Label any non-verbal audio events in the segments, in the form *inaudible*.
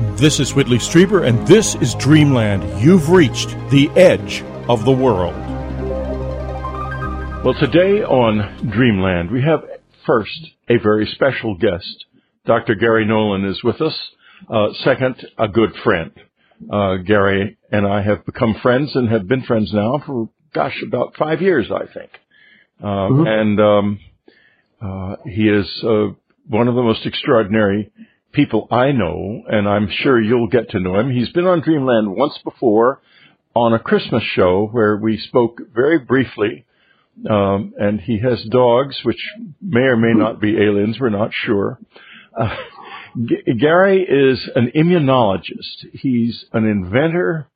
This is Whitley Strieber, and this is Dreamland. You've reached the edge of the world. Well, today on Dreamland, we have first a very special guest. Dr. Gary Nolan is with us. Uh, second, a good friend. Uh, Gary and I have become friends and have been friends now for, gosh, about five years, I think. Uh, mm-hmm. And um, uh, he is uh, one of the most extraordinary people I know, and I'm sure you'll get to know him. He's been on Dreamland once before on a Christmas show where we spoke very briefly. Um, and he has dogs, which may or may not be aliens. We're not sure. Uh, G- Gary is an immunologist. He's an inventor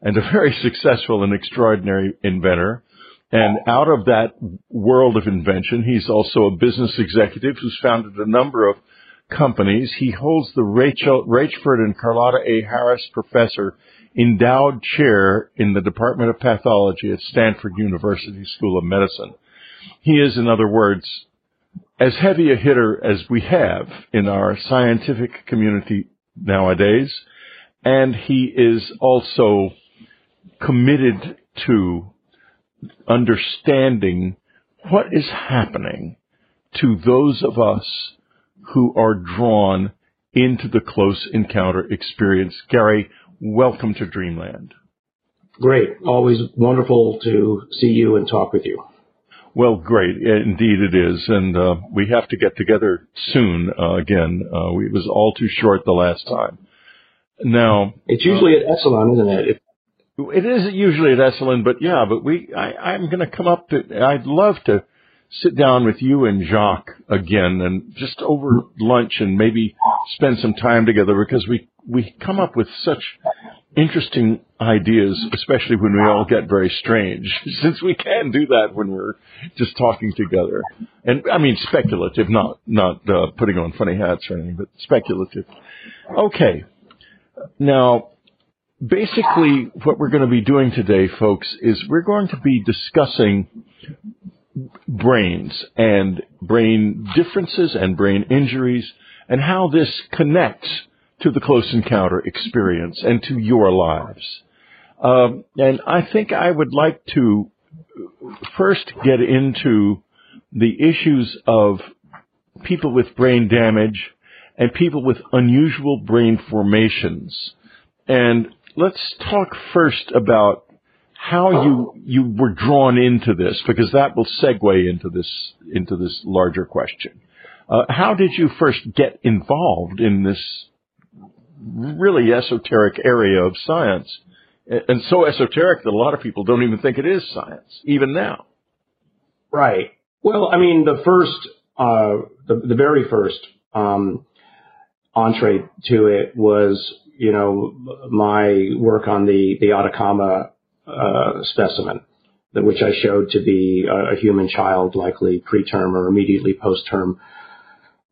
and a very successful and extraordinary inventor. And out of that world of invention, he's also a business executive who's founded a number of companies. He holds the Rachel, Rachford and Carlota A. Harris Professor Endowed Chair in the Department of Pathology at Stanford University School of Medicine. He is, in other words, as heavy a hitter as we have in our scientific community nowadays, and he is also committed to understanding what is happening to those of us who are drawn into the close encounter experience. Gary, welcome to Dreamland. Great. Always wonderful to see you and talk with you. Well, great. Indeed it is. And uh, we have to get together soon uh, again. Uh, we, it was all too short the last time. Now. It's usually at Esalen, isn't it? If- it is usually at Esalen, but yeah, but we, I, I'm going to come up to, I'd love to sit down with you and Jacques again and just over lunch and maybe spend some time together because we, we come up with such interesting ideas, especially when we all get very strange, *laughs* since we can do that when we're just talking together. And I mean speculative, not, not, uh, putting on funny hats or anything, but speculative. Okay. Now, basically what we're going to be doing today, folks, is we're going to be discussing brains and brain differences and brain injuries and how this connects to the close encounter experience and to your lives. Um, and I think I would like to first get into the issues of people with brain damage and people with unusual brain formations. And let's talk first about how you you were drawn into this, because that will segue into this into this larger question. Uh, how did you first get involved in this really esoteric area of science, and so esoteric that a lot of people don't even think it is science, even now? Right. Well, I mean, the first, uh, the, the very first um, entree to it was, you know, my work on the the Atacama uh, specimen, which I showed to be a, a human child, likely preterm or immediately post-term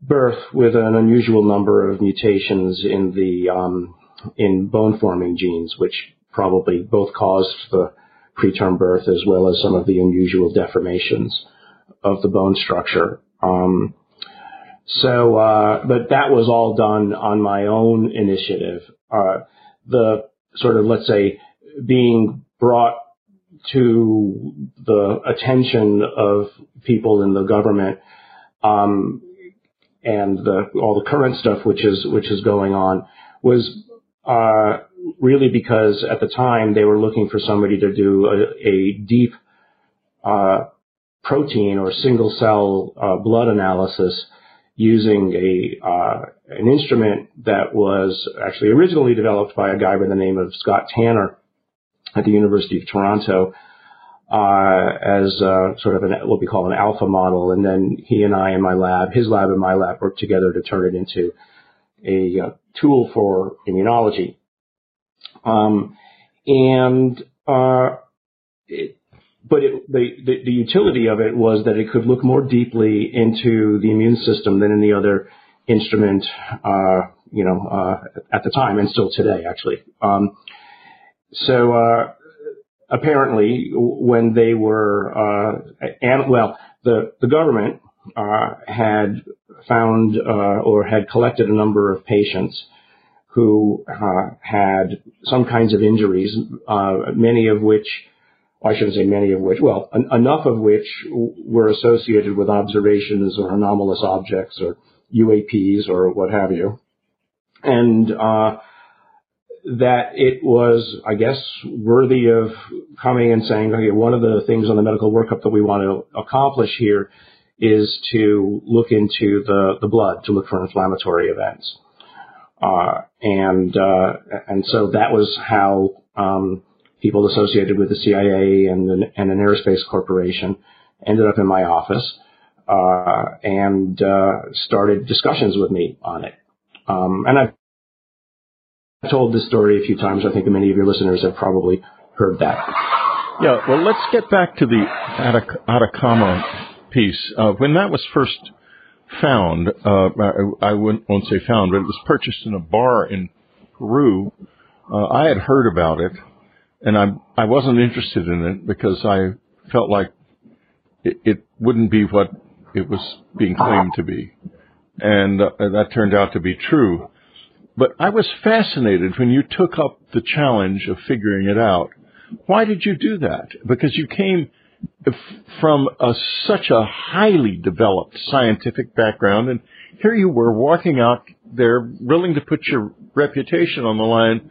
birth, with an unusual number of mutations in the um, in bone-forming genes, which probably both caused the preterm birth as well as some of the unusual deformations of the bone structure. Um, so, uh, but that was all done on my own initiative. Uh, the sort of, let's say, being brought to the attention of people in the government um, and the, all the current stuff which is which is going on was uh, really because at the time they were looking for somebody to do a, a deep uh, protein or single cell uh, blood analysis using a uh, an instrument that was actually originally developed by a guy by the name of Scott Tanner at the University of Toronto uh, as uh, sort of an, what we call an alpha model, and then he and I in my lab, his lab and my lab worked together to turn it into a uh, tool for immunology. Um, and uh, it, but it, the, the, the utility of it was that it could look more deeply into the immune system than any other instrument, uh, you know, uh, at the time and still today, actually. Um, so uh, apparently, when they were, uh, and, well, the the government uh, had found uh, or had collected a number of patients who uh, had some kinds of injuries, uh, many of which, I shouldn't say many of which, well, en- enough of which were associated with observations or anomalous objects or UAPs or what have you. And uh, that it was, I guess, worthy of coming and saying, okay, one of the things on the medical workup that we want to accomplish here is to look into the, the blood to look for inflammatory events. Uh, and, uh, and so that was how, um, people associated with the CIA and an, and an aerospace corporation ended up in my office, uh, and, uh, started discussions with me on it. Um, and I've told this story a few times. I think many of your listeners have probably heard that. Yeah, well, let's get back to the Atacama piece. Uh, when that was first found, uh, I, I won't say found, but it was purchased in a bar in Peru. Uh, I had heard about it, and I I wasn't interested in it because I felt like it, it wouldn't be what it was being claimed to be, and uh, that turned out to be true. But I was fascinated when you took up the challenge of figuring it out. Why did you do that? Because you came from a, such a highly developed scientific background, and here you were walking out there willing to put your reputation on the line.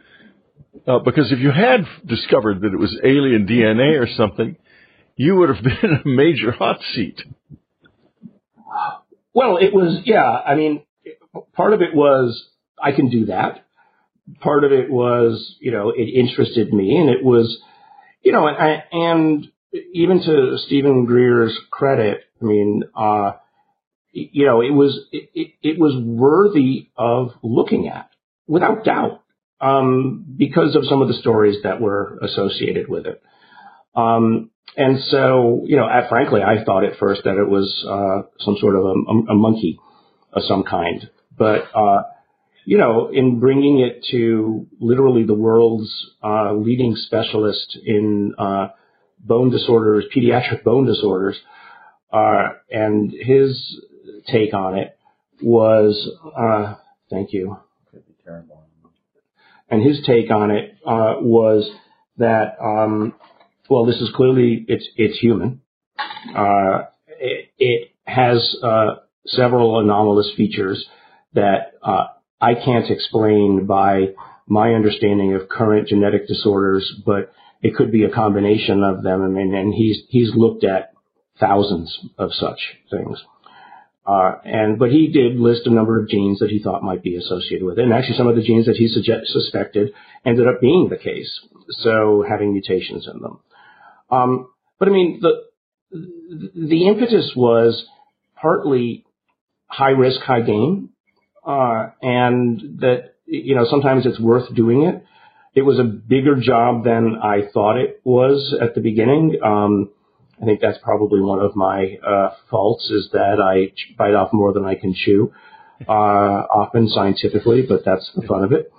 Uh, because if you had discovered that it was alien DNA or something, you would have *laughs* been a major hot seat. Well, it was, yeah. I mean, part of it was I can do that. Part of it was, you know, it interested me, and it was, you know, and, and even to Steven Greer's credit, I mean, uh, you know, it was it, it, it, was worthy of looking at without doubt um, because of some of the stories that were associated with it. Um, and so, you know, I, frankly, I thought at first that it was uh, some sort of a, a, monkey of some kind, but uh, you know, in bringing it to literally the world's uh, leading specialist in uh, bone disorders, pediatric bone disorders, uh, and his take on it was, uh, thank you. And his take on it uh, was that, um, well, this is clearly it's it's human. Uh, it, it, has uh, several anomalous features that uh, I can't explain by my understanding of current genetic disorders, but it could be a combination of them. I mean, and he's he's looked at thousands of such things. Uh, and but he did list a number of genes that he thought might be associated with it, and actually some of the genes that he suggest, suspected ended up being the case, so having mutations in them. Um, but I mean, the the impetus was partly high risk, high gain, uh, and that you know sometimes it's worth doing it. It was a bigger job than I thought it was at the beginning. Um, I think that's probably one of my uh, faults is that I bite off more than I can chew, uh, often scientifically, but that's the fun of it.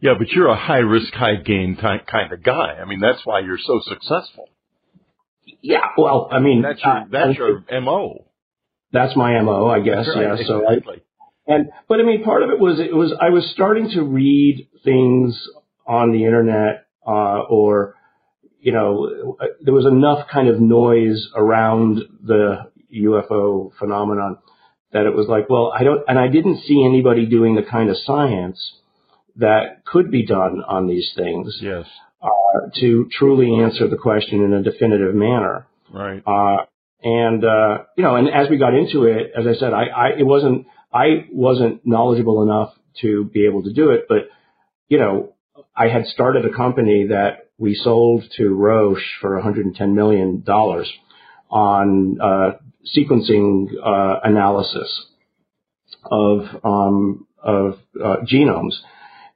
Yeah, but you're a high risk, high gain ty- kind of guy. I mean, that's why you're so successful. Yeah, well, I mean, that's your that's your mo. That's my mo, I guess. Right, yeah. Exactly. So I, and but I mean, part of it was it was I was starting to read things on the internet uh, or you know there was enough kind of noise around the UFO phenomenon that it was like, well, I don't, and I didn't see anybody doing the kind of science that could be done on these things. Yes. Uh, to truly answer the question in a definitive manner. Right. Uh, and uh, you know, and as we got into it, as I said, I, I it wasn't I wasn't knowledgeable enough to be able to do it, but you know, I had started a company that we sold to Roche for 110 million dollars on uh, sequencing uh, analysis of um, of uh, genomes,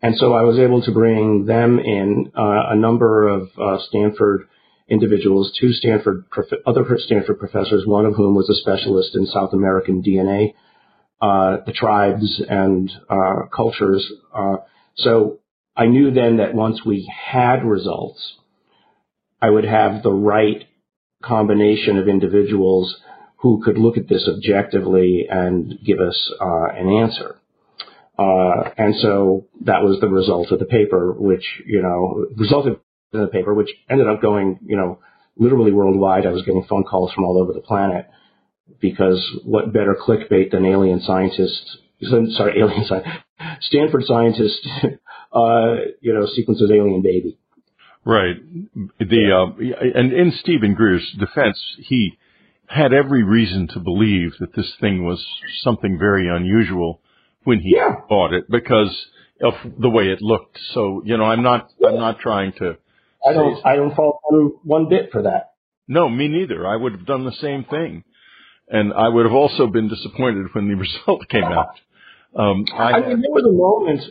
and so I was able to bring them in uh, a number of uh, Stanford individuals, two Stanford prof- other Stanford professors, one of whom was a specialist in South American DNA, the tribes and cultures. so I knew then that once we had results, I would have the right combination of individuals who could look at this objectively and give us uh, an answer. Uh, and so that was the result of the paper, which, you know, resulted in the paper, which ended up going, you know, literally worldwide. I was getting phone calls from all over the planet because what better clickbait than alien scientists, *laughs* sorry, alien Stanford scientist, *laughs* uh, you know, sequences alien baby. Right. The, uh, and in Steven Greer's defense, he had every reason to believe that this thing was something very unusual when he Yeah. bought it because of the way it looked. So, you know, I'm not, I'm not trying to, I don't, I don't fall through one bit for that. no, me neither. I would have done the same thing. And I would have also been disappointed when the *laughs* result came out. Um, I, I mean, there was a moment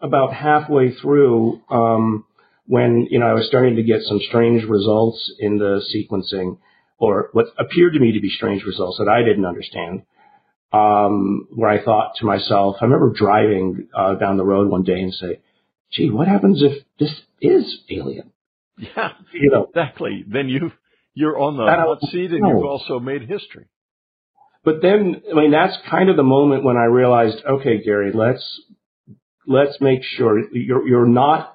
about halfway through um, when you know I was starting to get some strange results in the sequencing, or what appeared to me to be strange results that I didn't understand. Um, where I thought to myself, I remember driving uh, down the road one day and say, "Gee, what happens if this is alien?" yeah, You know, exactly. Then you, you're on the And hot seat and no. you've also made history. But then, I mean, that's kind of the moment when I realized, okay, Gary, let's let's make sure you're you're not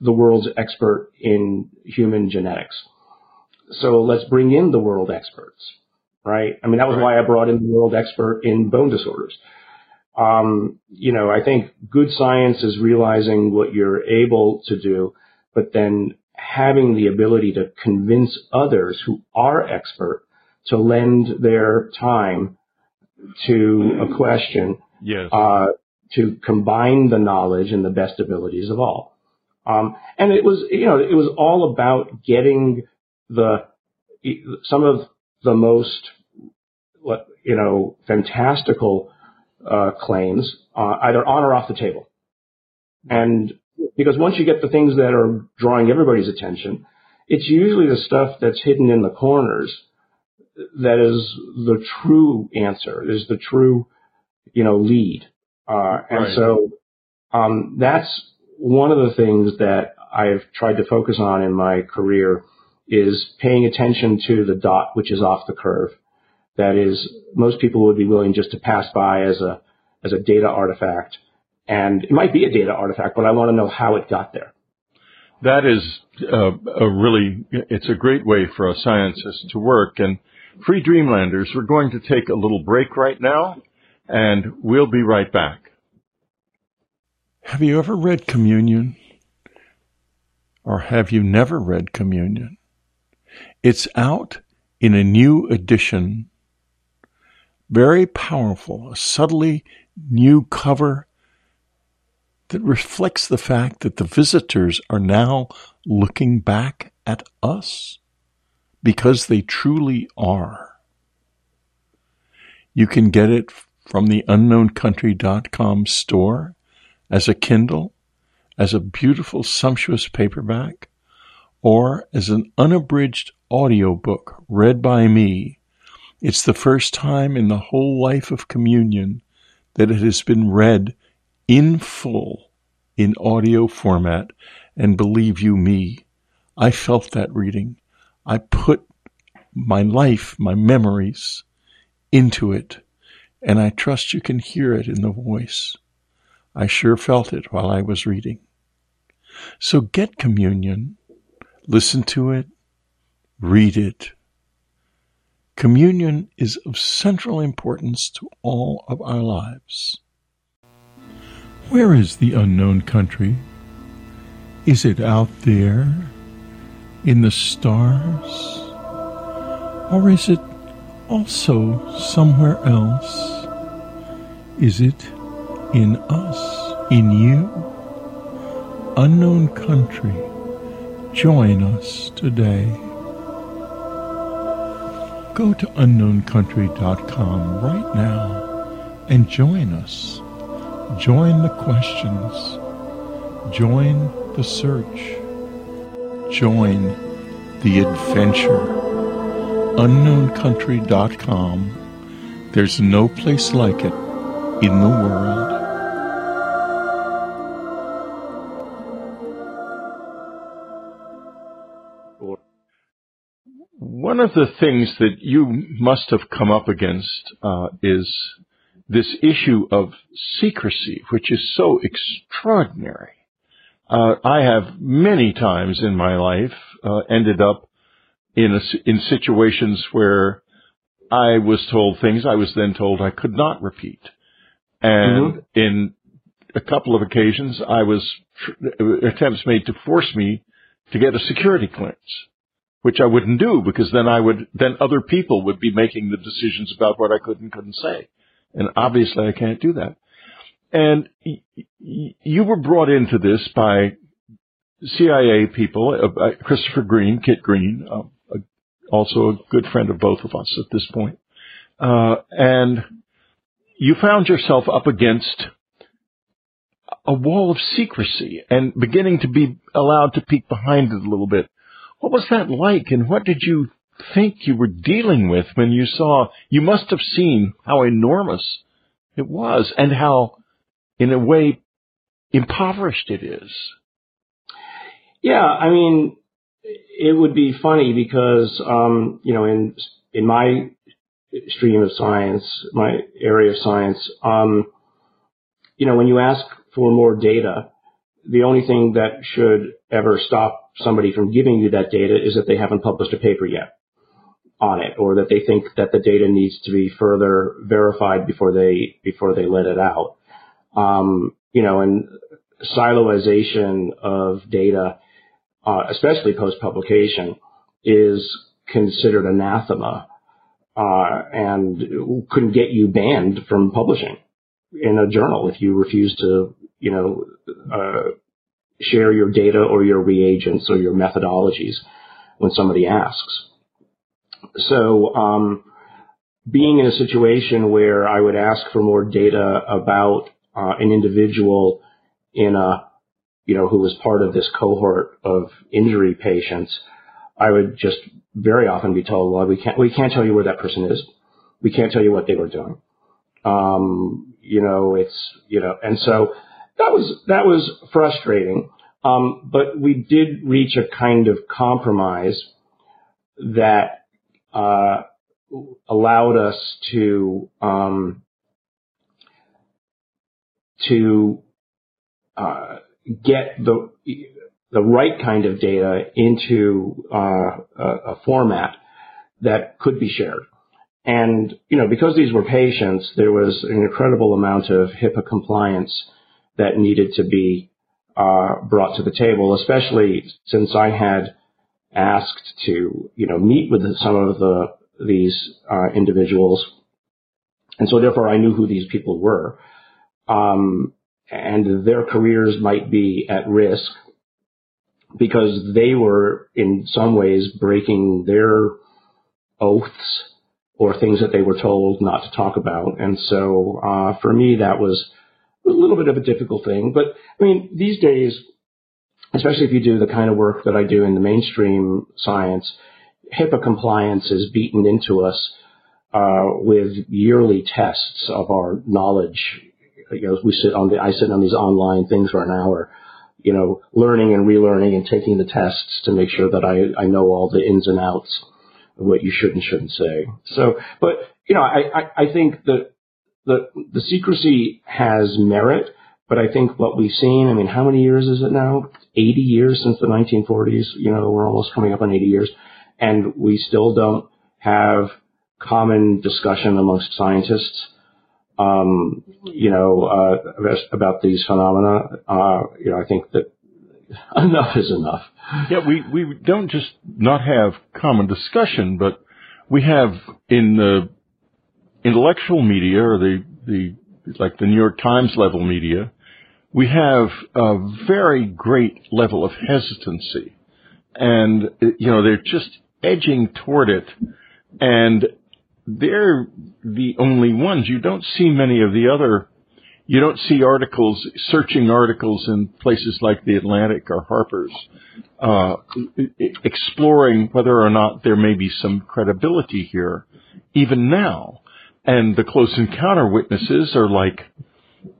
the world's expert in human genetics. So let's bring in the world experts, right? I mean, that was Right. why I brought in the world expert in bone disorders. Um, you know, I think good science is realizing what you're able to do, but then having the ability to convince others who are expert to lend their time to a question Yes. uh, to combine the knowledge and the best abilities of all. Um, and it was, you know, it was all about getting the some of the most, you know, fantastical uh, claims uh, either on or off the table. And because once you get the things that are drawing everybody's attention, it's usually the stuff that's hidden in the corners that is the true answer, is the true, you know, lead. Uh, and Right. so um, that's one of the things that I've tried to focus on in my career is paying attention to the dot which is off the curve. That is, most people would be willing just to pass by as a as a data artifact, and it might be a data artifact, but I want to know how it got there. That is uh, a really, it's a great way for a scientist to work. And Free Dreamlanders, we're going to take a little break right now, and we'll be right back. Have you ever read Communion? Or have you never read Communion? It's out in a new edition. Very powerful, a subtly new cover that reflects the fact that the visitors are now looking back at us because they truly are. You can get it from the unknowncountry.com store as a Kindle, as a beautiful, sumptuous paperback, or as an unabridged audiobook read by me. It's the first time in the whole life of communion that it has been read in full in audio format. And believe you me, I felt that reading. I put my life, my memories into it, and I trust you can hear it in the voice. I sure felt it while I was reading. So get communion, listen to it, read it. Communion is of central importance to all of our lives. Where is the unknown country? Is it out there in the stars? Or is it also somewhere else? Is it in us, in you? Unknown country, join us today. Go to unknowncountry.com right now and join us. Join the questions. Join the search. Join the adventure. UnknownCountry.com. There's no place like it in the world. One of the things that you must have come up against uh, is this issue of secrecy, which is so extraordinary. Uh, I have many times in my life uh, ended up in a, in situations where I was told things I was then told I could not repeat, and mm-hmm. in a couple of occasions I was attempts made to force me to get a security clearance, which I wouldn't do because then I would then other people would be making the decisions about what I could and couldn't say. And obviously I can't do that. And you were brought into this by CIA people, uh, Christopher Green, Kit Green, uh, also a good friend of both of us at this point. Uh, and you found yourself up against a wall of secrecy and beginning to be allowed to peek behind it a little bit. What was that like and what did you think you were dealing with when you saw, you must have seen how enormous it was and how, in a way, impoverished it is. Yeah, I mean, it would be funny because, um, you know, in, in my stream of science, my area of science, um, you know, when you ask for more data, the only thing that should ever stop somebody from giving you that data is that they haven't published a paper yet on it or that they think that the data needs to be further verified before they before they let it out. Um, you know, and siloization of data, uh, especially post publication, is considered anathema uh, and couldn't get you banned from publishing in a journal if you refuse to, you know, uh, share your data or your reagents or your methodologies when somebody asks. So, um, being in a situation where I would ask for more data about uh, an individual in a, you know, who was part of this cohort of injury patients, I would just very often be told, well, we can't, we can't tell you where that person is. We can't tell you what they were doing. Um, you know, it's, you know, and so that was, that was frustrating. Um, but we did reach a kind of compromise that, uh, allowed us to, um, to, uh, get the, the right kind of data into uh, a, a, format that could be shared. And, you know, because these were patients, there was an incredible amount of HIPAA compliance that needed to be uh, brought to the table, especially since I had asked to, you know, meet with some of the these uh, individuals, and so therefore I knew who these people were, um, and their careers might be at risk because they were in some ways breaking their oaths or things that they were told not to talk about. And so uh, for me, that was a little bit of a difficult thing. But I mean, these days, especially if you do the kind of work that I do in the mainstream science, HIPAA compliance is beaten into us uh, with yearly tests of our knowledge. You know, we sit on the I sit on these online things for an hour you know, learning and relearning and taking the tests to make sure that I, I know all the ins and outs of what you should and shouldn't say. So, but, you know, I, I, I think that the, the secrecy has merit, but I think what we've seen, I mean, how many years is it now? 80 years since the 1940s. You know, we're almost coming up on 80 years and we still don't have common discussion amongst scientists um, you know, uh, about these phenomena. Uh, you know, I think that *laughs* enough is enough. Yeah, we, we don't just not have common discussion, but we have in the intellectual media or the, the, like the New York Times level media, we have a very great level of hesitancy. And, you know, they're just edging toward it. And they're the only ones. You don't see many of the other, you don't see articles, searching articles in places like the Atlantic or Harper's, uh, exploring whether or not there may be some credibility here, even now. And the close encounter witnesses are like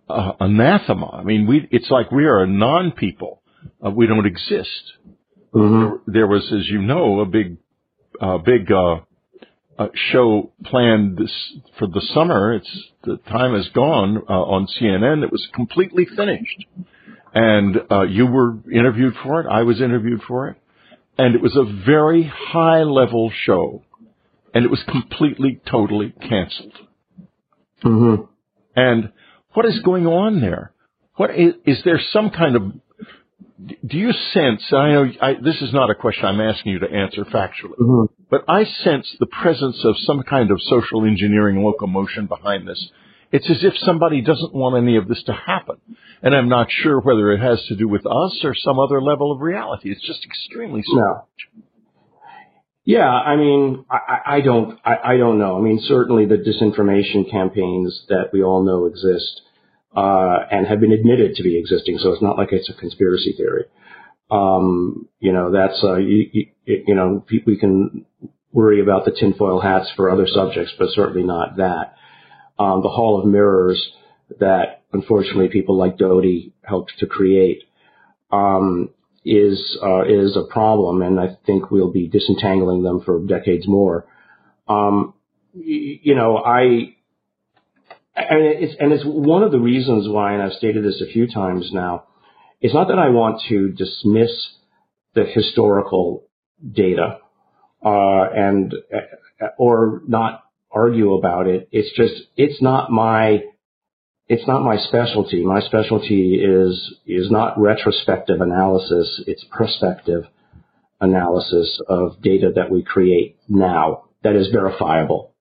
uh, anathema. I mean, we, it's like we are a non-people. Uh, we don't exist. Mm-hmm. There, there, was, as you know, a big, uh, big, uh, show planned this for the summer. It's the time is gone uh, on CNN. It was completely finished, and uh, you were interviewed for it. I was interviewed for it, and it was a very high level show, and it was completely, totally canceled. Mm-hmm. And what is going on there? What is, is there some kind of do you sense? I know I, this is not a question I'm asking you to answer factually, Mm-hmm. But I sense the presence of some kind of social engineering locomotion behind this. It's as if somebody doesn't want any of this to happen, and I'm not sure whether it has to do with us or some other level of reality. It's just extremely strange. No. Yeah, I mean, I, I- don't, I, I don't know. I mean, certainly the disinformation campaigns that we all know exist uh, and have been admitted to be existing, so it's not like it's a conspiracy theory. Um, you know, that's uh, you, you, you know, we can worry about the tinfoil hats for other subjects, but certainly not that. Um, the Hall of Mirrors that unfortunately people like Doty helped to create. Um, is uh, is a problem, and I think we'll be disentangling them for decades more. Um, y- you know, I and it's and it's one of the reasons why, and I've stated this a few times now. It's not that I want to dismiss the historical data uh, and uh, or not argue about it. It's just it's not my it's not my specialty. My specialty is is not retrospective analysis. It's prospective analysis of data that we create now that is verifiable.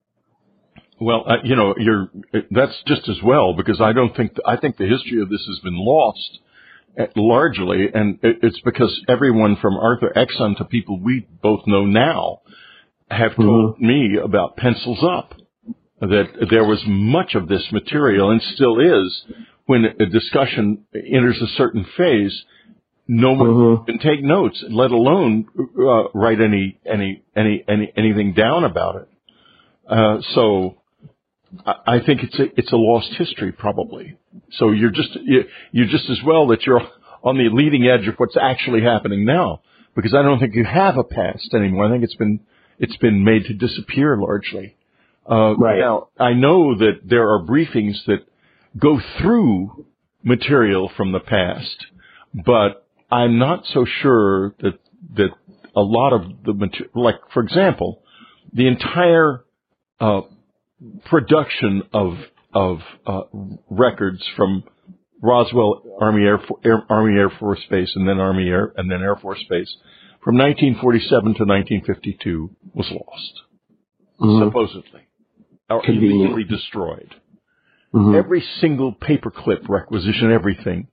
Well, uh, you know, you're that's just as well because I don't think I think the history of this has been lost largely, and it's because everyone from Arthur Exon to people we both know now have told me about pencils up that there was much of this material and still is when a discussion enters a certain phase. No one Mhm. can take notes, let alone uh, write any any any any anything down about it. Uh, so I think it's a it's a lost history probably. So you're just you- you're just as well that you're on the leading edge of what's actually happening now because I don't think you have a past anymore. I think it's been it's been made to disappear largely. Uh, Right. Now I know that there are briefings that go through material from the past, but I'm not so sure that that a lot of the material, like for example, the entire uh, production of of uh, records from Roswell Army Air, Fo- Air Army Air Force Base and then Army Air and then Air Force Base from 1947 to 1952 was lost supposedly or illegally destroyed. Mhm. Every single paperclip requisition, everything.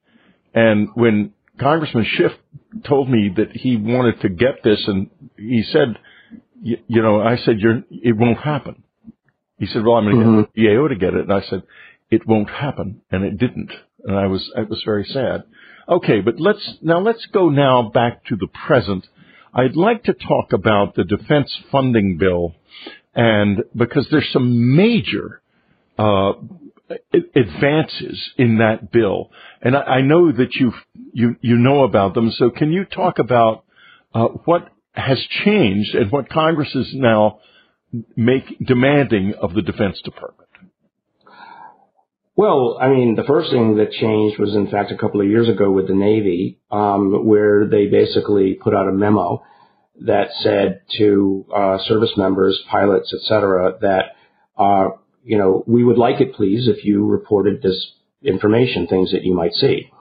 And when Congressman Schiff told me that he wanted to get this, and he said, you, you know, I said, You're, it won't happen. He said, well, I'm going to Mhm. get the GAO to get it. And I said, it won't happen. And it didn't. And I was, I was very sad. Okay, but let's, now let's go now back to the present. I'd like to talk about the defense funding bill and because there's some major, uh, advances in that bill. And I, I know that you you you know about them. So can you talk about uh, what has changed and what Congress is now make demanding of the Defense Department? Well, I mean, the first thing that changed was, in fact, a couple of years ago with the Navy, um, where they basically put out a memo that said to uh, service members, pilots, et cetera, that uh, you know we would like it, please, if you reported this information, things that you might see.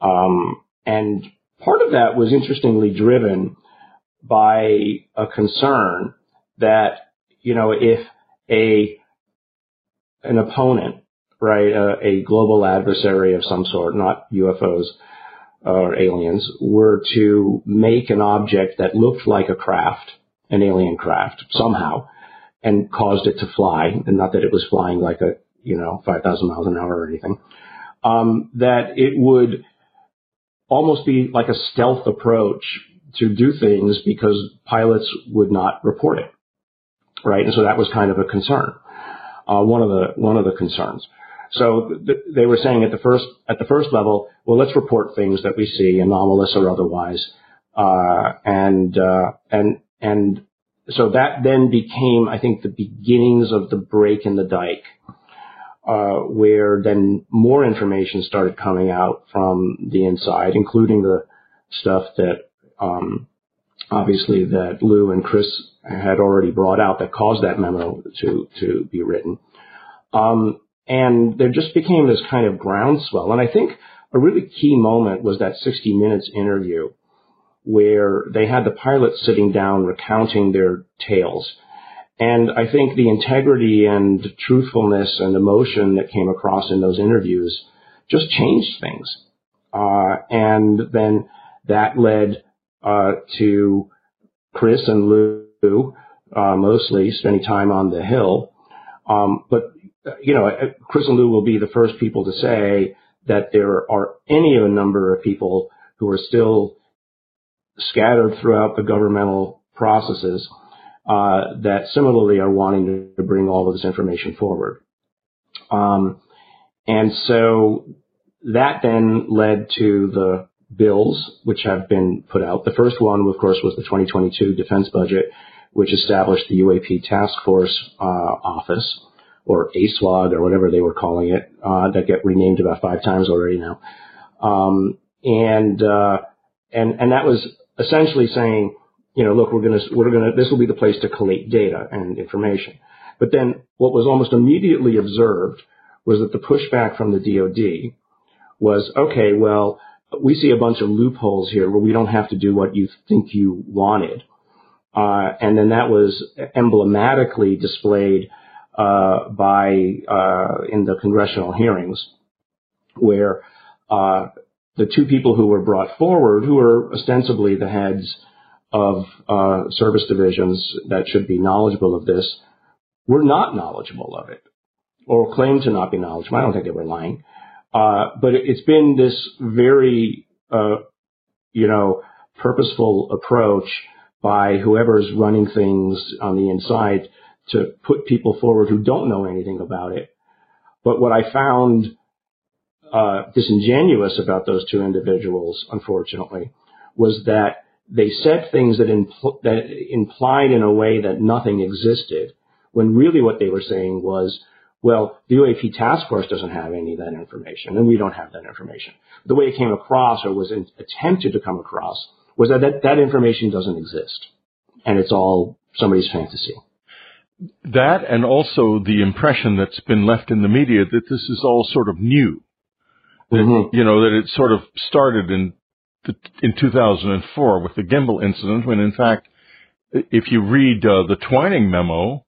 Um, and part of that was interestingly driven by a concern that you know if a an opponent right? Uh, a global adversary of some sort, not UFOs or aliens, were to make an object that looked like a craft, an alien craft, somehow, and caused it to fly, and not that it was flying like a, you know, 5,000 miles an hour or anything, um, that it would almost be like a stealth approach to do things because pilots would not report it, right? And so that was kind of a concern, uh, one of the one of the concerns. So th- they were saying at the first at the first level, well, let's report things that we see, anomalous or otherwise, uh, and uh, and and so that then became, I think, the beginnings of the break in the dike, uh, where then more information started coming out from the inside, including the stuff that um, obviously that Lue and Chris had already brought out that caused that memo to to be written. Um, and there just became this kind of groundswell. And I think a really key moment was that 60 Minutes interview where they had the pilots sitting down recounting their tales. And I think the integrity and truthfulness and emotion that came across in those interviews just changed things. Uh, and then that led uh, to Chris and Lue uh, mostly spending time on the Hill. Um, but you know, Chris and Lue will be the first people to say that there are any of a number of people who are still scattered throughout the governmental processes uh, that similarly are wanting to bring all of this information forward. Um, and so that then led to the bills which have been put out. The first one, of course, was the 2022 defense budget, which established the UAP Task Force uh, Office, or ASWOG, or whatever they were calling it, uh, that get renamed about five times already now. Um, and uh, and and that was essentially saying, you know, look, we're to we're to this will be the place to collate data and information. But then what was almost immediately observed was that the pushback from the DoD was, okay, well, we see a bunch of loopholes here where we don't have to do what you think you wanted. Uh, and then that was emblematically displayed uh, by uh, in the congressional hearings, where uh, the two people who were brought forward, who were ostensibly the heads of uh, service divisions that should be knowledgeable of this, were not knowledgeable of it, or claimed to not be knowledgeable. I don't think they were lying. Uh, but it's been this very, uh, you know, purposeful approach by whoever's running things on the inside to put people forward who don't know anything about it. But what I found uh, disingenuous about those two individuals, unfortunately, was that they said things that, impl- that implied in a way that nothing existed, when really what they were saying was well, the UAP task force doesn't have any of that information, and we don't have that information. The way it came across, or was in, attempted to come across, was that, that that information doesn't exist, and it's all somebody's fantasy. That, and also the impression that's been left in the media that this is all sort of new. That, mm-hmm. You know, that it sort of started in the, in 2004 with the gimbal incident, when in fact, if you read uh, the Twining memo,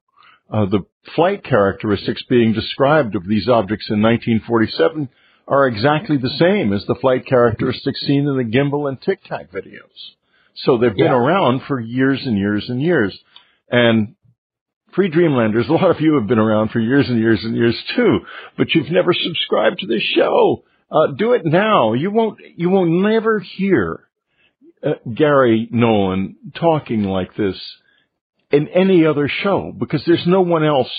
uh, the flight characteristics being described of these objects in 1947 are exactly the same as the flight characteristics seen in the gimbal and tic tac videos. So they've been yeah. around for years and years and years. And Free Dreamlanders, *laughs* a lot of you have been around for years and years and years too, but you've never subscribed to this show. Uh, do it now. You won't, you will never hear uh, Gary Nolan talking like this in any other show because there's no one else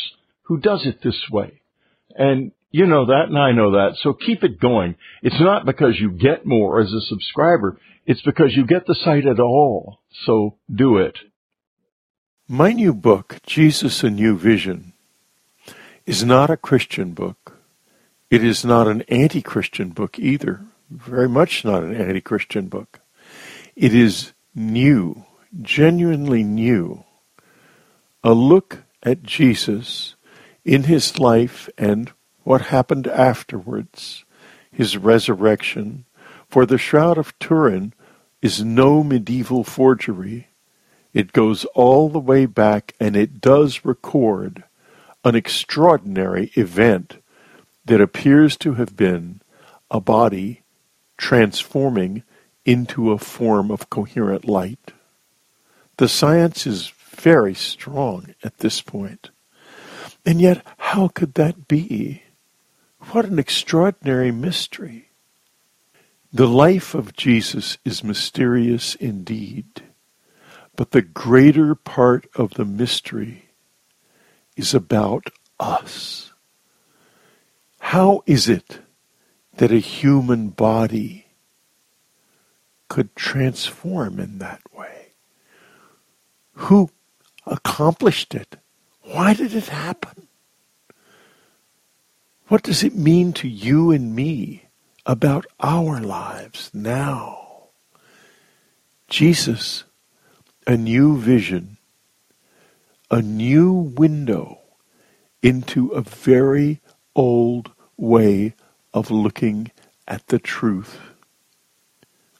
who does it this way. And you know that and I know that. So keep it going. It's not because you get more as a subscriber. It's because you get the site at all. So do it. My new book, Jesus a New Vision, is not a Christian book. It is not an anti-Christian book either. Very much not an anti-Christian book. It is new, genuinely new a look at Jesus in his life and what happened afterwards, his resurrection, for the Shroud of Turin is no medieval forgery. It goes all the way back and it does record an extraordinary event that appears to have been a body transforming into a form of coherent light. The science is very strong at this point. And yet, how could that be? What an extraordinary mystery. The life of Jesus is mysterious indeed, but the greater part of the mystery is about us. How is it that a human body could transform in that way? Who accomplished it? Why did it happen? What does it mean to you and me about our lives now? Jesus, a new vision, a new window into a very old way of looking at the truth.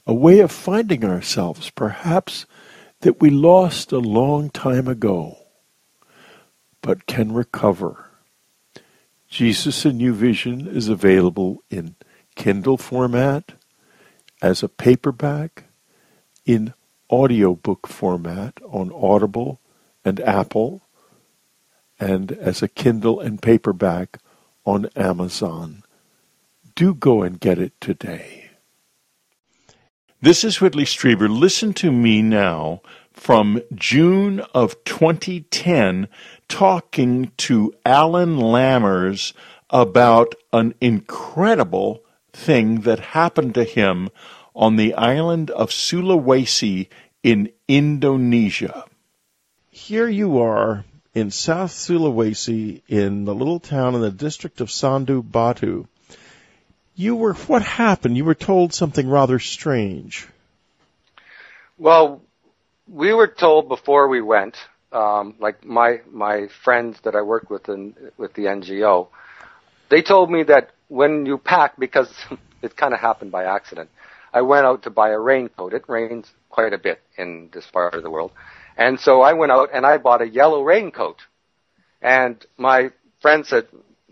A way of finding ourselves, perhaps, that we lost a long time ago, but can recover. Jesus A New Vision is available in Kindle format, as a paperback, in audiobook format on Audible and Apple, and as a Kindle and paperback on Amazon. Do go and get it today. This is Whitley Strieber. Listen to me now from June of 2010 talking to Alan Lammers about an incredible thing that happened to him on the island of Sulawesi in Indonesia. Here you are in South Sulawesi in the little town in the district of Sandu Batu. You were, what happened? You were told something rather strange. Well, we were told before we went, um, like my, my friends that I worked with in, with the NGO, they told me that when you pack, because *laughs* it kind of happened by accident, I went out to buy a raincoat. It rains quite a bit in this part of the world. And so I went out and I bought a yellow raincoat. And my friend said,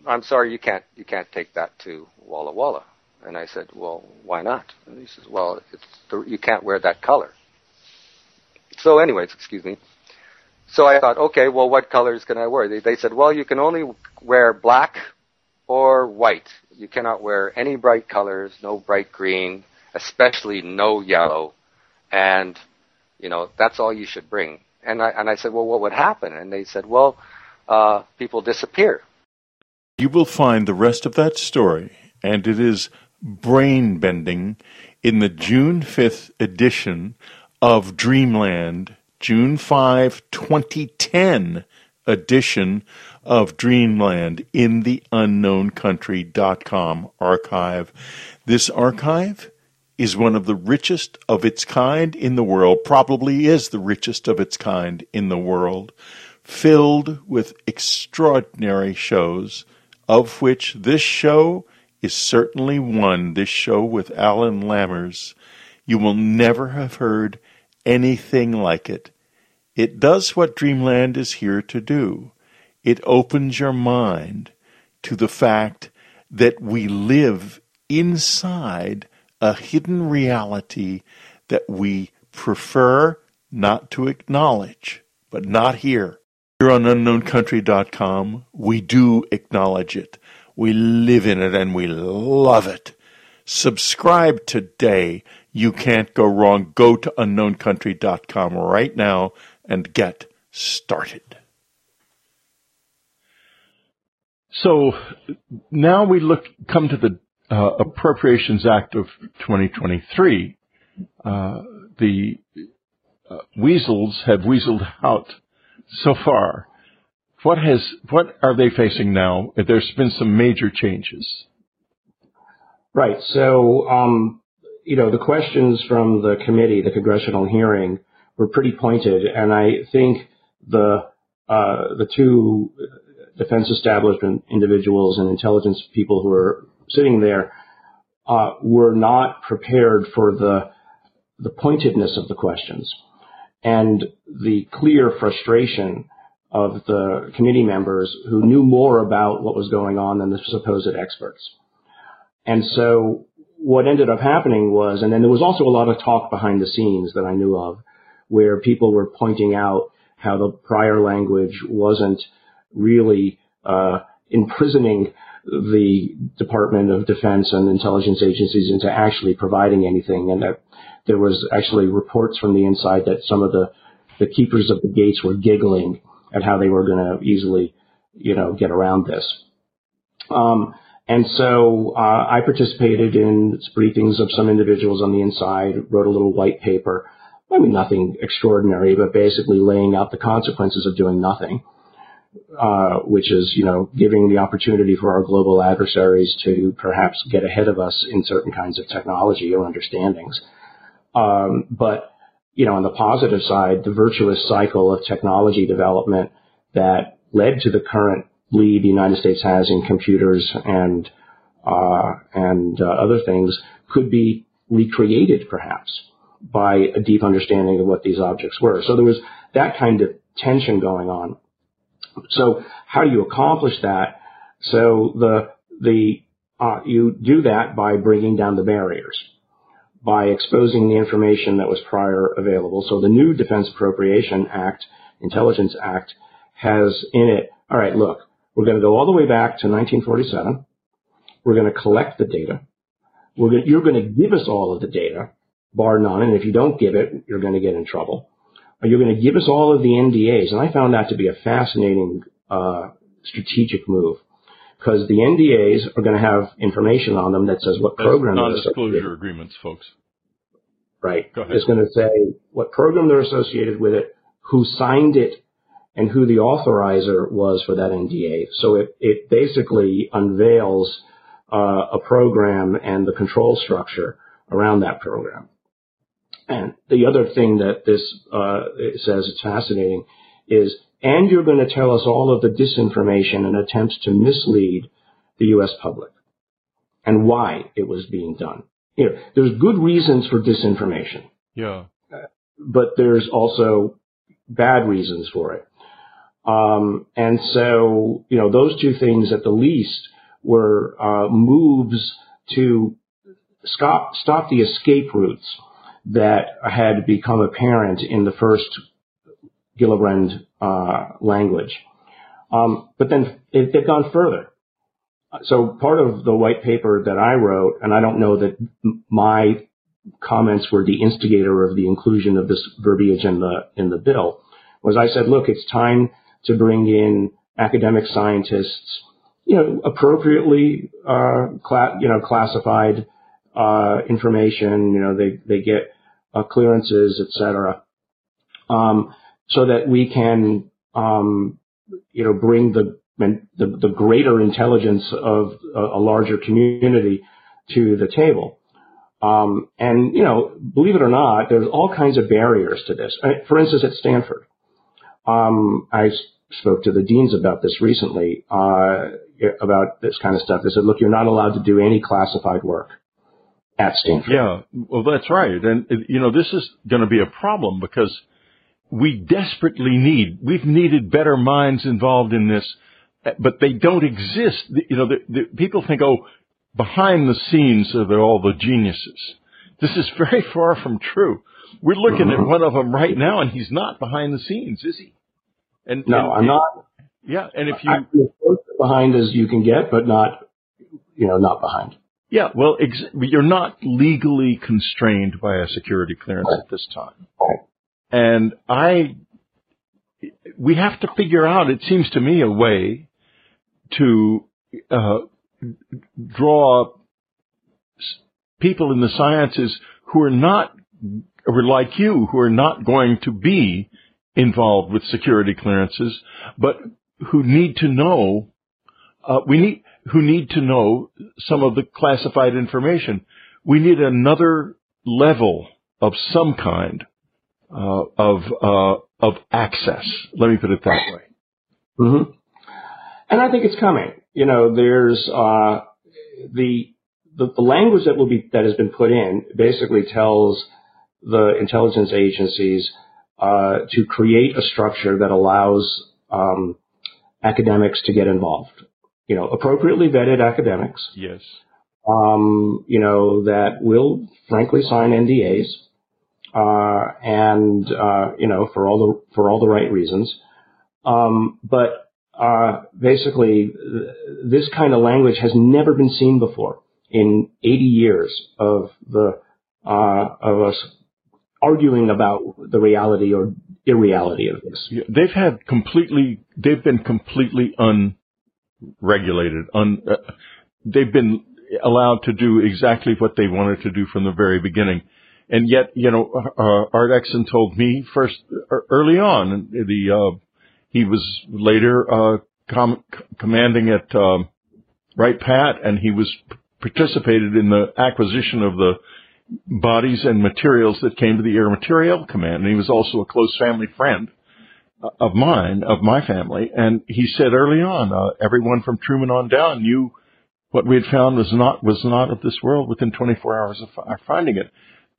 I'm sorry, you can't, you can't take that to Walla Walla. And I said, well, why not? And he says, well, it's the, you can't wear that color. So anyways, excuse me. So I thought, okay, well, what colors can I wear? They, they said, well, you can only wear black or white. You cannot wear any bright colors, no bright green, especially no yellow. And you know, that's all you should bring. And I, and I said, well, what would happen? And they said, well, uh, people disappear. You will find the rest of that story, and it is brain bending, in the June 5th edition of Dreamland, June 5, 2010 edition of Dreamland in the Unknown unknowncountry.com archive. This archive is one of the richest of its kind in the world, probably is the richest of its kind in the world, filled with extraordinary shows, of which this show is certainly one, this show with Alan Lammers. You will never have heard anything like it. It does what Dreamland is here to do. It opens your mind to the fact that we live inside a hidden reality that we prefer not to acknowledge, but not here. Here on unknowncountry.com, we do acknowledge it. We live in it and we love it. Subscribe today. You can't go wrong. Go to unknowncountry.com right now and get started. So now we look, come to the uh, Appropriations Act of 2023, uh, the uh, weasels have weaseled out so far. What has what are they facing now? There's been some major changes. Right. So, um, you know, the questions from the committee, the congressional hearing, were pretty pointed, and I think the uh, the two defense establishment individuals and intelligence people who are sitting there uh, were not prepared for the the pointedness of the questions and the clear frustration of the committee members who knew more about what was going on than the supposed experts. And so what ended up happening was, and then there was also a lot of talk behind the scenes that I knew of, where people were pointing out how the prior language wasn't really uh, imprisoning the Department of Defense and intelligence agencies into actually providing anything, and that there was actually reports from the inside that some of the the keepers of the gates were giggling at how they were going to easily, you know, get around this. Um, and so uh, I participated in briefings of some individuals on the inside, wrote a little white paper. I mean, nothing extraordinary, but basically laying out the consequences of doing nothing, uh, which is, you know, giving the opportunity for our global adversaries to perhaps get ahead of us in certain kinds of technology or understandings. Um, but, you know, on the positive side, the virtuous cycle of technology development that led to the current lead the United States has in computers and uh, and uh, other things could be recreated perhaps by a deep understanding of what these objects were. So there was that kind of tension going on. So how do you accomplish that? So the the uh, you do that by bringing down the barriers, by exposing the information that was prior available. So the new Defense Appropriation Act, Intelligence Act, has in it. All right, look, we're going to go all the way back to 1947. We're going to collect the data. Gonna, you're going to give us all of the data, bar none. And if you don't give it, you're going to get in trouble. You're going to give us all of the NDAs. And I found that to be a fascinating uh, strategic move because the NDAs are going to have information on them that says what That's program. Non-disclosure agreements, folks. Right. Go ahead. It's going to say what program they're associated with it, who signed it, and who the authorizer was for that NDA. So it, it basically unveils uh, a program and the control structure around that program. And the other thing that this uh, says it's fascinating is, and you're going to tell us all of the disinformation and attempts to mislead the U.S. public and why it was being done. You know, there's good reasons for disinformation. Yeah. But there's also bad reasons for it. Um, and so, you know, those two things at the least were uh, moves to stop, stop the escape routes that had become apparent in the first Gillibrand uh, language. Um, but then it, they've gone further. So part of the white paper that I wrote, and I don't know that my comments were the instigator of the inclusion of this verbiage in the in the bill, was I said, look, it's time to bring in academic scientists, you know, appropriately, uh, cla- you know, classified, uh, information, you know, they, they get, uh, clearances, et cetera, um, so that we can, um, you know, bring the, the, the greater intelligence of a, a, larger community to the table. Um, and, you know, believe it or not, there's all kinds of barriers to this. For instance, at Stanford, um, I spoke to the deans about this recently, uh, about this kind of stuff. They said, look, you're not allowed to do any classified work Yeah, well, that's right. And, you know, this is going to be a problem because we desperately need, we've needed better minds involved in this, but they don't exist. You know, the, the, people think, oh, behind the scenes are all the geniuses. This is *laughs* very far from true. We're looking at mm-hmm. one of them right now, and he's not behind the scenes, is he? And no, and, I'm not. Yeah, and if you I'm as close behind as you can get, but not, you know, not behind. Yeah, well, ex- you're not legally constrained by a security clearance at this time, and I, we have to figure out. It seems to me a way to uh, draw people in the sciences who are not, or like you, who are not going to be involved with security clearances, but who need to know, uh, we need, who need to know some of the classified information. We need another level of some kind uh, of uh, of access. Let me put it that way. Mm-hmm. And I think it's coming. You know, there's uh, the, the the language that will be that has been put in basically tells the intelligence agencies uh, to create a structure that allows um, academics to get involved. You know, appropriately vetted academics. Yes. Um, you know that will frankly sign NDAs, uh, and uh, you know for all the for all the right reasons. Um, but uh, basically, this kind of language has never been seen before in 80 years of the uh, of us arguing about the reality or irreality of this. They've had completely, they've been completely unregulated. Un, uh, they've been allowed to do exactly what they wanted to do from the very beginning. and yet, you know, uh, Art Exon told me first early on the uh, he was later uh, com- commanding at um, Wright Pat, and he was participated in the acquisition of the bodies and materials that came to the Air Materiel Command. And he was also a close family friend of mine, of my family. And he said early on, uh, everyone from Truman on down knew what we had found was not was not of this world within 24 hours of finding it.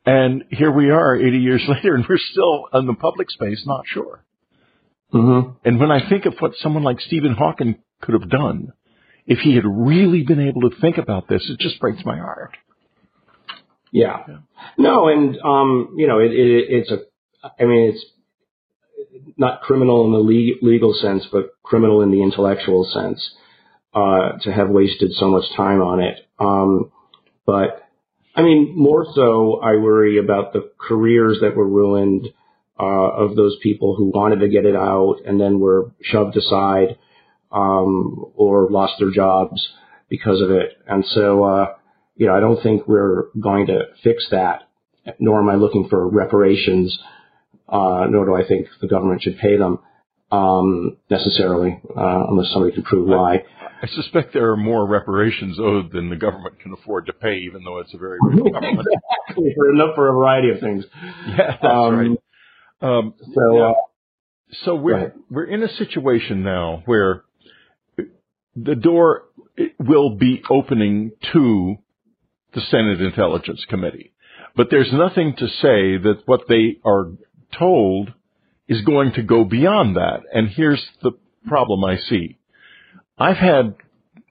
And here we are 80 years *laughs* later, and we're still in the public space not sure. Mm-hmm. And when I think of what someone like Stephen Hawking could have done, if he had really been able to think about this, it just breaks my heart. Yeah. yeah. No, and um, you know, it, it, it's a. I mean, it's not criminal in the legal sense, but criminal in the intellectual sense uh, to have wasted so much time on it. Um, but I mean, more so, I worry about the careers that were ruined uh, of those people who wanted to get it out and then were shoved aside um, or lost their jobs because of it. And so, uh, you know, I don't think we're going to fix that, nor am I looking for reparations, uh, nor do I think the government should pay them um, necessarily, uh, unless somebody can prove why. I suspect there are more reparations owed than the government can afford to pay, even though it's a very rich government. *laughs* exactly, for enough for a variety of things. Yeah, that's um, right. Um, so, uh, so we're we're in a situation now where the door will be opening to the Senate Intelligence Committee, but there's nothing to say that what they are told is going to go beyond that. And here's the problem I see. I've had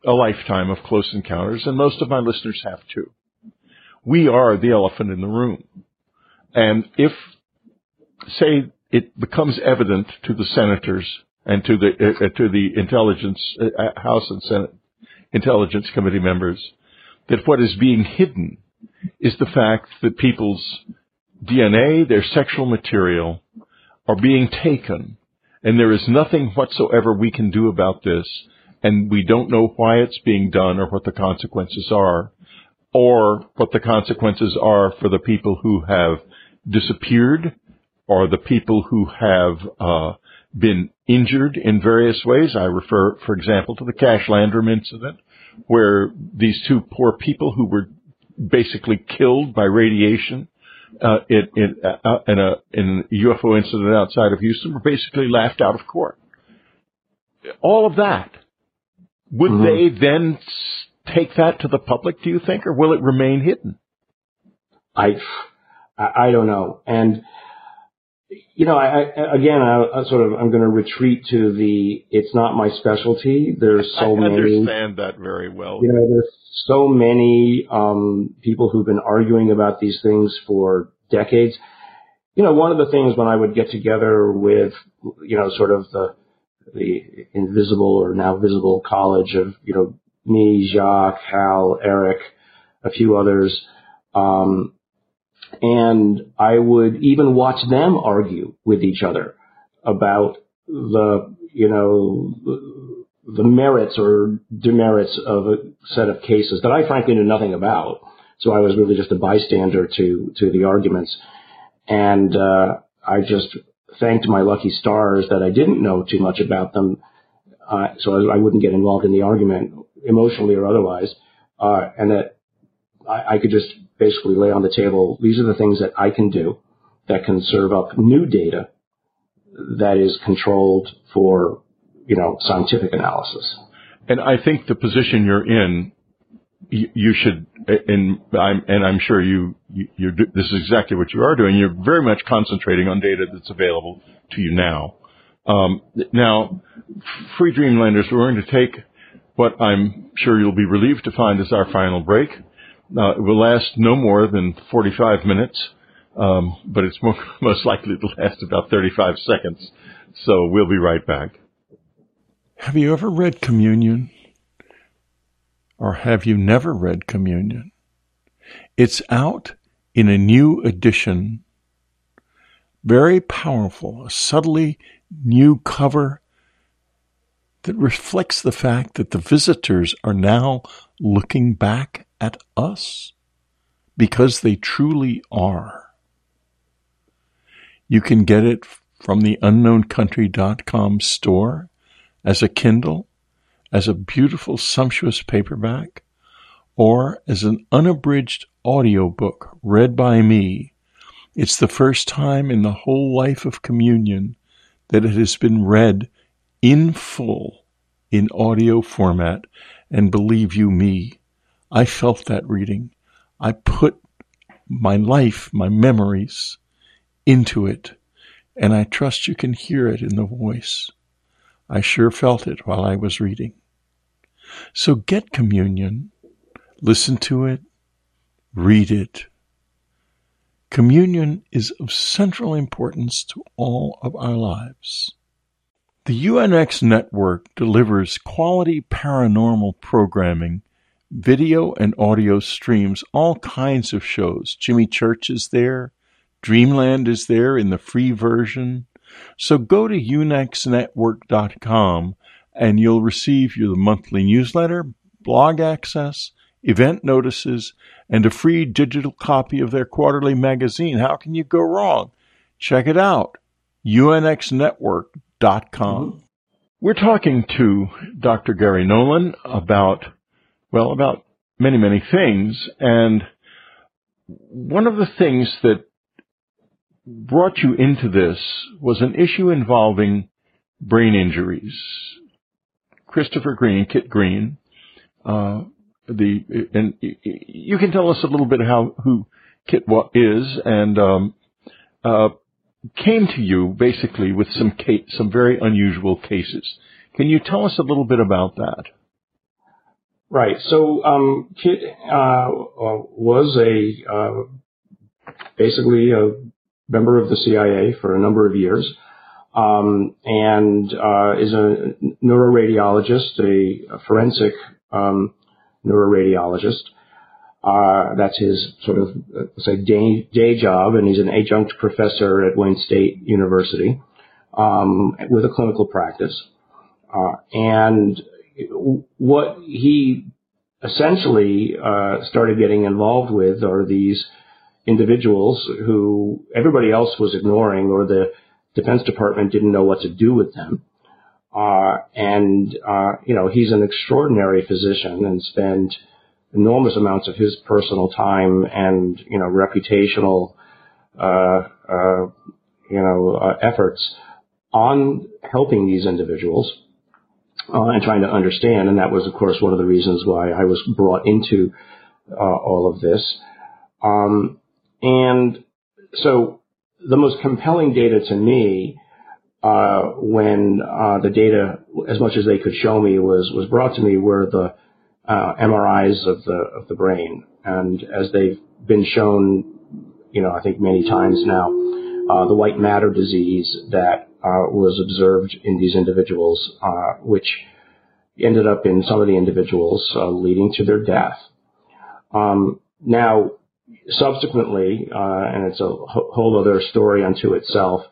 a lifetime of close encounters, and most of my listeners have too. We are the elephant in the room. And if say it becomes evident to the senators and to the uh, to the intelligence uh, uh, House and Senate Intelligence Committee members that what is being hidden is the fact that people's DNA, their sexual material, are being taken, and there is nothing whatsoever we can do about this, and we don't know why it's being done or what the consequences are, or what the consequences are for the people who have disappeared or the people who have uh, been injured in various ways. I refer, for example, to the Cash Landrum incident, where these two poor people who were basically killed by radiation uh, in, in, uh, in, a, in a UFO incident outside of Houston were basically laughed out of court. All of that. Would mm-hmm. they then take that to the public, do you think, or will it remain hidden? I, I don't know. And you know, I, I again, I, I, sort of, I'm going to retreat to the. It's not my specialty. There's so many. I understand that very well. You know, there's so many um, people who've been arguing about these things for decades. You know, one of the things when I would get together with, you know, sort of the the invisible or now visible college of, you know, me, Jacques, Hal, Eric, a few others. Um, and I would even watch them argue with each other about the, you know, the merits or demerits of a set of cases that I frankly knew nothing about. So I was really just a bystander to, to the arguments. And, uh, I just thanked my lucky stars that I didn't know too much about them. Uh, so I, I, wouldn't get involved in the argument emotionally or otherwise. Uh, and that I, I could just basically lay on the table, these are the things that I can do that can serve up new data that is controlled for, you know, scientific analysis. And I think the position you're in, you, should, and I'm, and I'm sure you, you, you're, this is exactly what you are doing. You're very much concentrating on data that's available to you now. Um, now, Free Dreamlanders, we're going to take what I'm sure you'll be relieved to find is our final break. Uh, it will last no more than 45 minutes, um, but it's more, *laughs* most likely to last about 35 seconds. So we'll be right back. Have you ever read Communion? Or have you never read Communion? It's out in a new edition. Very powerful, a subtly new cover that reflects the fact that the visitors are now looking back at us because they truly are. You can get it from the unknowncountry.com store as a Kindle, as a beautiful, sumptuous paperback, or as an unabridged audiobook read by me. It's the first time in the whole life of communion that it has been read in full in audio format. And believe you me, I felt that reading. I put my life, my memories into it, and I trust you can hear it in the voice. I sure felt it while I was reading. So get communion, listen to it, read it. Communion is of central importance to all of our lives. The UNX network delivers quality paranormal programming, video and audio streams, all kinds of shows. Jimmy Church is there. Dreamland is there in the free version. So go to unxnetwork.com and you'll receive your monthly newsletter, blog access, event notices, and a free digital copy of their quarterly magazine. How can you go wrong? Check it out. unxnetwork.com Mm-hmm. We're talking to Dr. Garry Nolan about, well, about many, many things. And one of the things that brought you into this was an issue involving brain injuries. Christopher Green, Kit Green, uh, the and you can tell us a little bit how who Kit is and um, uh, came to you basically with some case, some very unusual cases. Can you tell us a little bit about that? Right. So um, Kit uh, was a uh, basically a member of the CIA for a number of years, um, and uh, is a neuroradiologist, a, a forensic um, neuroradiologist. Uh, that's his sort of uh, say day, day job, and he's an adjunct professor at Wayne State University um, with a clinical practice. Uh, and what he essentially uh, started getting involved with are these individuals who everybody else was ignoring, or the Defense Department didn't know what to do with them. Uh, and uh, you know he's an extraordinary physician and spent enormous amounts of his personal time and you know reputational uh, uh, you know uh, efforts on helping these individuals uh, and trying to understand. And that was, of course, one of the reasons why I was brought into uh, all of this. Um, and so the most compelling data to me uh, when the data, as much as they could show me, was was brought to me were the uh, MRIs of the of the brain, and as they've been shown, you know, I think many times now, uh, the white matter disease that uh, was observed in these individuals, uh, which ended up in some of the individuals uh, leading to their death. Um, now, subsequently, uh, and it's a whole other story unto itself.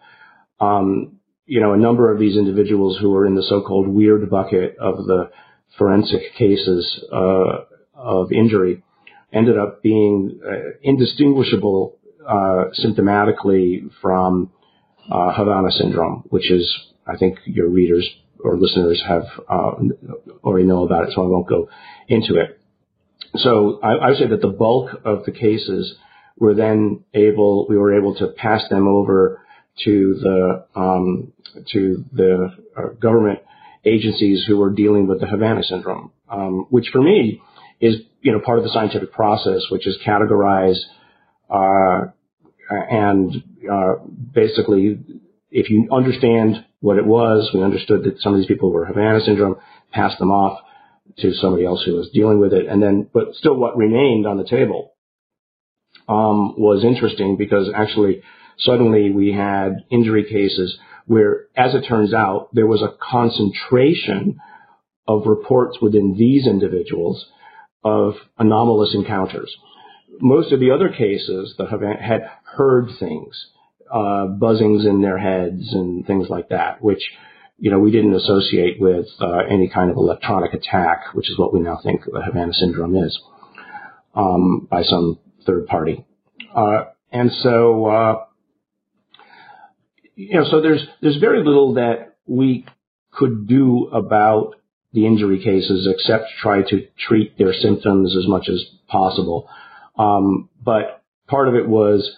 Um, you know, a number of these individuals who were in the so-called weird bucket of the forensic cases uh, of injury ended up being uh, indistinguishable uh, symptomatically from uh, Havana syndrome, which is, I think, your readers or listeners have uh, already know about it, so I won't go into it. So I, I would say that the bulk of the cases were then able, we were able to pass them over to the um, to the uh, government agencies who were dealing with the Havana syndrome, um, which for me is you know part of the scientific process, which is categorize uh, and uh, basically, if you understand what it was, we understood that some of these people were Havana syndrome, passed them off to somebody else who was dealing with it, and then but still what remained on the table um, was interesting because actually suddenly we had injury cases where, as it turns out, there was a concentration of reports within these individuals of anomalous encounters. Most of the other cases that have had heard things, uh, buzzings in their heads and things like that, which you know we didn't associate with uh, any kind of electronic attack, which is what we now think the Havana syndrome is, um, by some third party. Uh, and so uh, you know, so there's there's very little that we could do about the injury cases except try to treat their symptoms as much as possible. Um, but part of it was,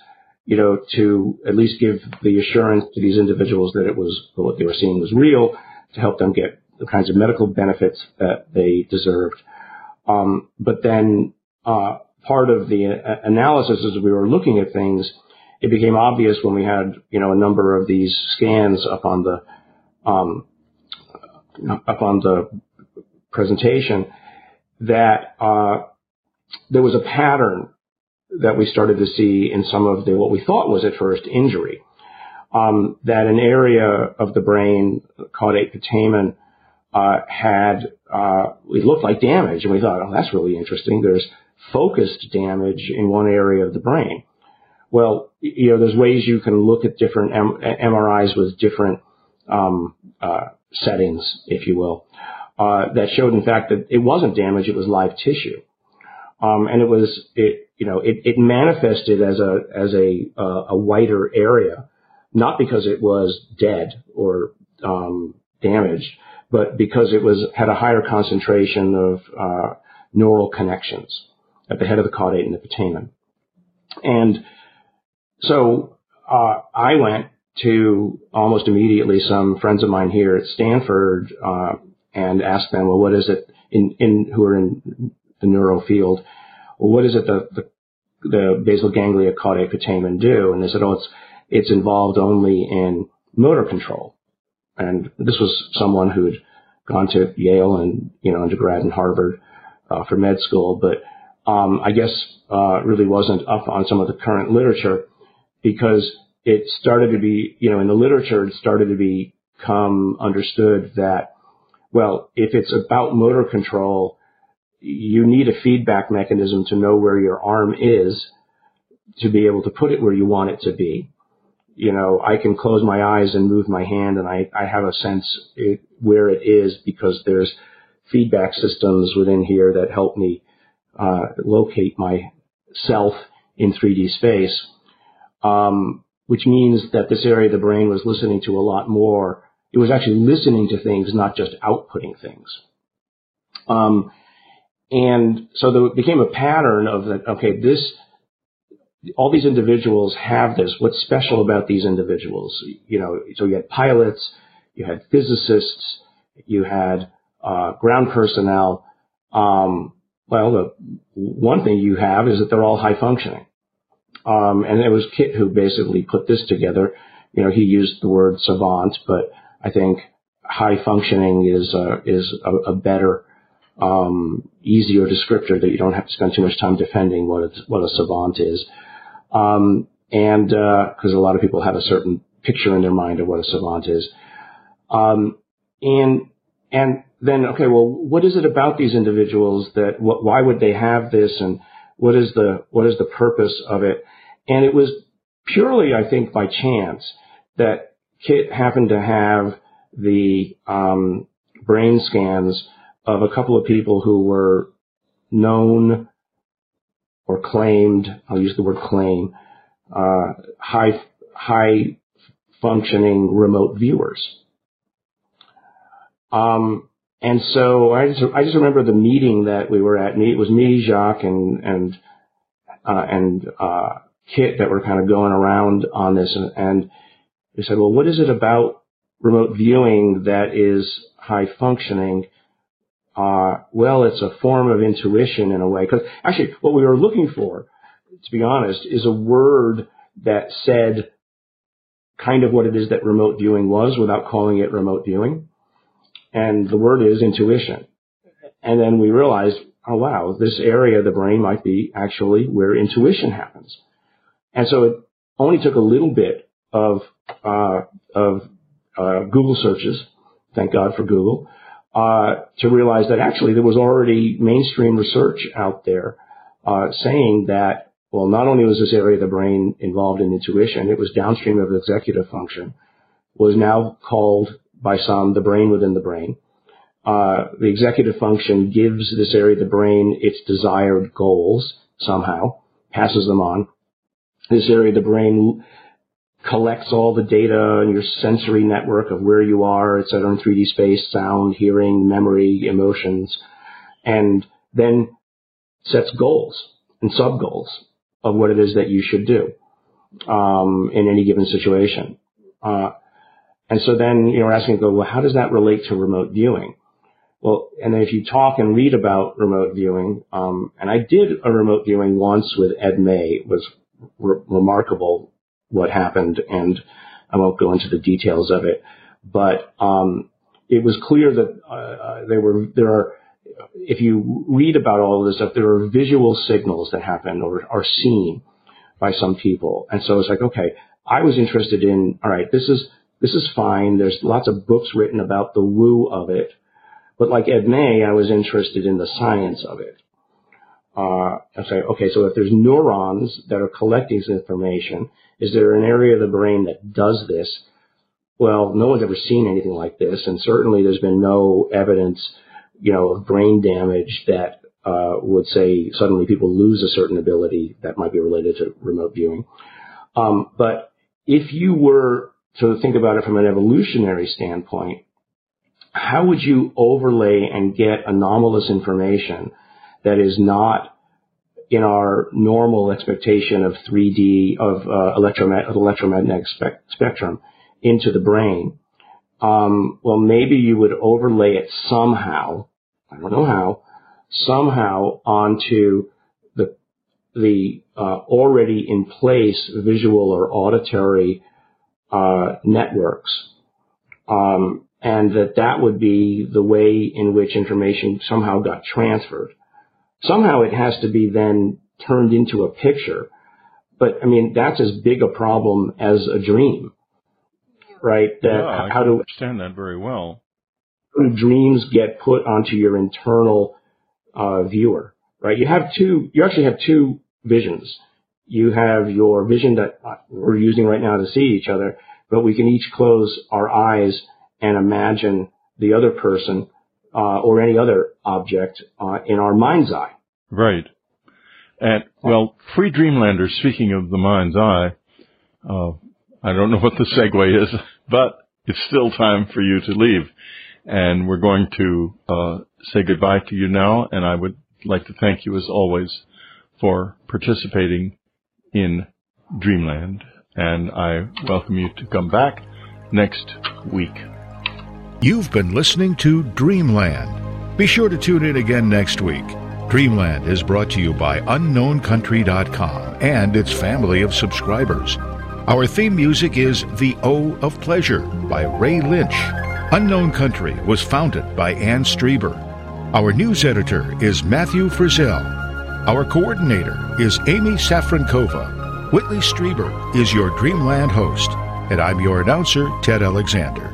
you know, to at least give the assurance to these individuals that it was what they were seeing was real, to help them get the kinds of medical benefits that they deserved. Um, but then uh, part of the uh, analysis as we were looking at things, it became obvious when we had you know a number of these scans up on the um, up on the presentation that uh, there was a pattern that we started to see in some of the what we thought was at first injury. Um, that an area of the brain caudate putamen uh, had uh, it looked like damage, and we thought, oh, that's really interesting. There's focused damage in one area of the brain. Well, you know, there's ways you can look at different M- MRIs with different um, uh, settings, if you will, uh, that showed, in fact, that it wasn't damage; it was live tissue, um, and it was it you know it, it manifested as a as a uh, a whiter area, not because it was dead or um, damaged, but because it was had a higher concentration of uh, neural connections at the head of the caudate and the putamen. And so uh, I went to almost immediately some friends of mine here at Stanford uh, and asked them, well, what is it in, in who are in the neuro field? Well, what is it the, the, the basal ganglia caudate putamen do? And they said, oh, it's it's involved only in motor control. And this was someone who had gone to Yale and, you know, undergrad and Harvard, uh, for med school, but, um, I guess, uh, really wasn't up on some of the current literature because it started to be, you know, in the literature, it started to become understood that, well, if it's about motor control, you need a feedback mechanism to know where your arm is to be able to put it where you want it to be you know, I can close my eyes and move my hand and I, I have a sense it, where it is because there's feedback systems within here that help me uh, locate myself in 3D space, um, which means that this area of the brain was listening to a lot more. It was actually listening to things, not just outputting things. Um, and so there became a pattern of that, okay, this all these individuals have this. What's special about these individuals? You know, so you had pilots, you had physicists, you had uh, ground personnel. Um, well, the one thing you have is that they're all high functioning. Um, and it was Kit who basically put this together. You know, he used the word savant, but I think high functioning is uh, is a, a better, um, easier descriptor that you don't have to spend too much time defending what a, what a savant is. Um, and because uh, a lot of people have a certain picture in their mind of what a savant is. Um, and and then okay, well, what is it about these individuals that what, why would they have this, and what is the what is the purpose of it? And it was purely, I think, by chance that Kit happened to have the um, brain scans of a couple of people who were known or claimed, I'll use the word claim, uh, high, high functioning remote viewers. Um, and so I just, I just remember the meeting that we were at. It was me, Jacques, and and uh, and uh, Kit that were kind of going around on this, and, and we said, well, what is it about remote viewing that is high functioning? Uh, well, it's a form of intuition in a way. Because actually, what we were looking for, to be honest, is a word that said kind of what it is that remote viewing was without calling it remote viewing. And the word is intuition. And then we realized, oh wow, this area of the brain might be actually where intuition happens. And so it only took a little bit of, uh, of, uh, Google searches. Thank God for Google uh, to realize that actually there was already mainstream research out there uh, saying that well, not only was this area of the brain involved in intuition, it was downstream of executive function, was now called by some the brain within the brain. Uh, the executive function gives this area of the brain its desired goals somehow, passes them on. This area of the brain collects all the data and your sensory network of where you are, et cetera, in 3D space, sound, hearing, memory, emotions, and then sets goals and sub goals of what it is that you should do um, in any given situation. Uh, and so then you're asking, go, well, how does that relate to remote viewing? Well, and then if you talk and read about remote viewing, um, and I did a remote viewing once with Ed May, it was re- remarkable what happened, and I won't go into the details of it, but um, it was clear that uh, there were there are if you read about all of this stuff, there are visual signals that happen or are seen by some people. And so it's like, okay, I was interested in, all right, this is, this is fine. There's lots of books written about the woo of it. But like Ed May, I was interested in the science of it. Uh, I say, okay, so if there's neurons that are collecting this information, is there an area of the brain that does this? Well, no one's ever seen anything like this, and certainly there's been no evidence you know, of brain damage that uh, would say suddenly people lose a certain ability that might be related to remote viewing. Um, but if you were to think about it from an evolutionary standpoint, how would you overlay and get anomalous information that is not in our normal expectation of 3D of uh, electromagnetic, electromagnetic spe- spectrum into the brain um, well, maybe you would overlay it somehow. I don't know how. Somehow onto the the uh, already in place visual or auditory uh, networks, um, and that that would be the way in which information somehow got transferred. Somehow it has to be then turned into a picture. But I mean, that's as big a problem as a dream right? That yeah, how do understand that very well. Dreams get put onto your internal uh, viewer, right? You have two. You actually have two visions. You have your vision that we're using right now to see each other, but we can each close our eyes and imagine the other person uh, or any other object uh, in our mind's eye. Right. And well, free dreamlanders. Speaking of the mind's eye, uh, I don't know what the segue is, *laughs* but it's still time for you to leave. And we're going to uh, say goodbye to you now. And I would like to thank you as always for participating in Dreamland. And I welcome you to come back next week. You've been listening to Dreamland. Be sure to tune in again next week. Dreamland is brought to you by UnknownCountry.com and its family of subscribers. Our theme music is The O of Pleasure by Ray Lynch. Unknown Country was founded by Anne Strieber. Our news editor is Matthew Frizzell. Our coordinator is Amy Safrankova. Whitley Strieber is your Dreamland host, and I'm your announcer, Ted Alexander.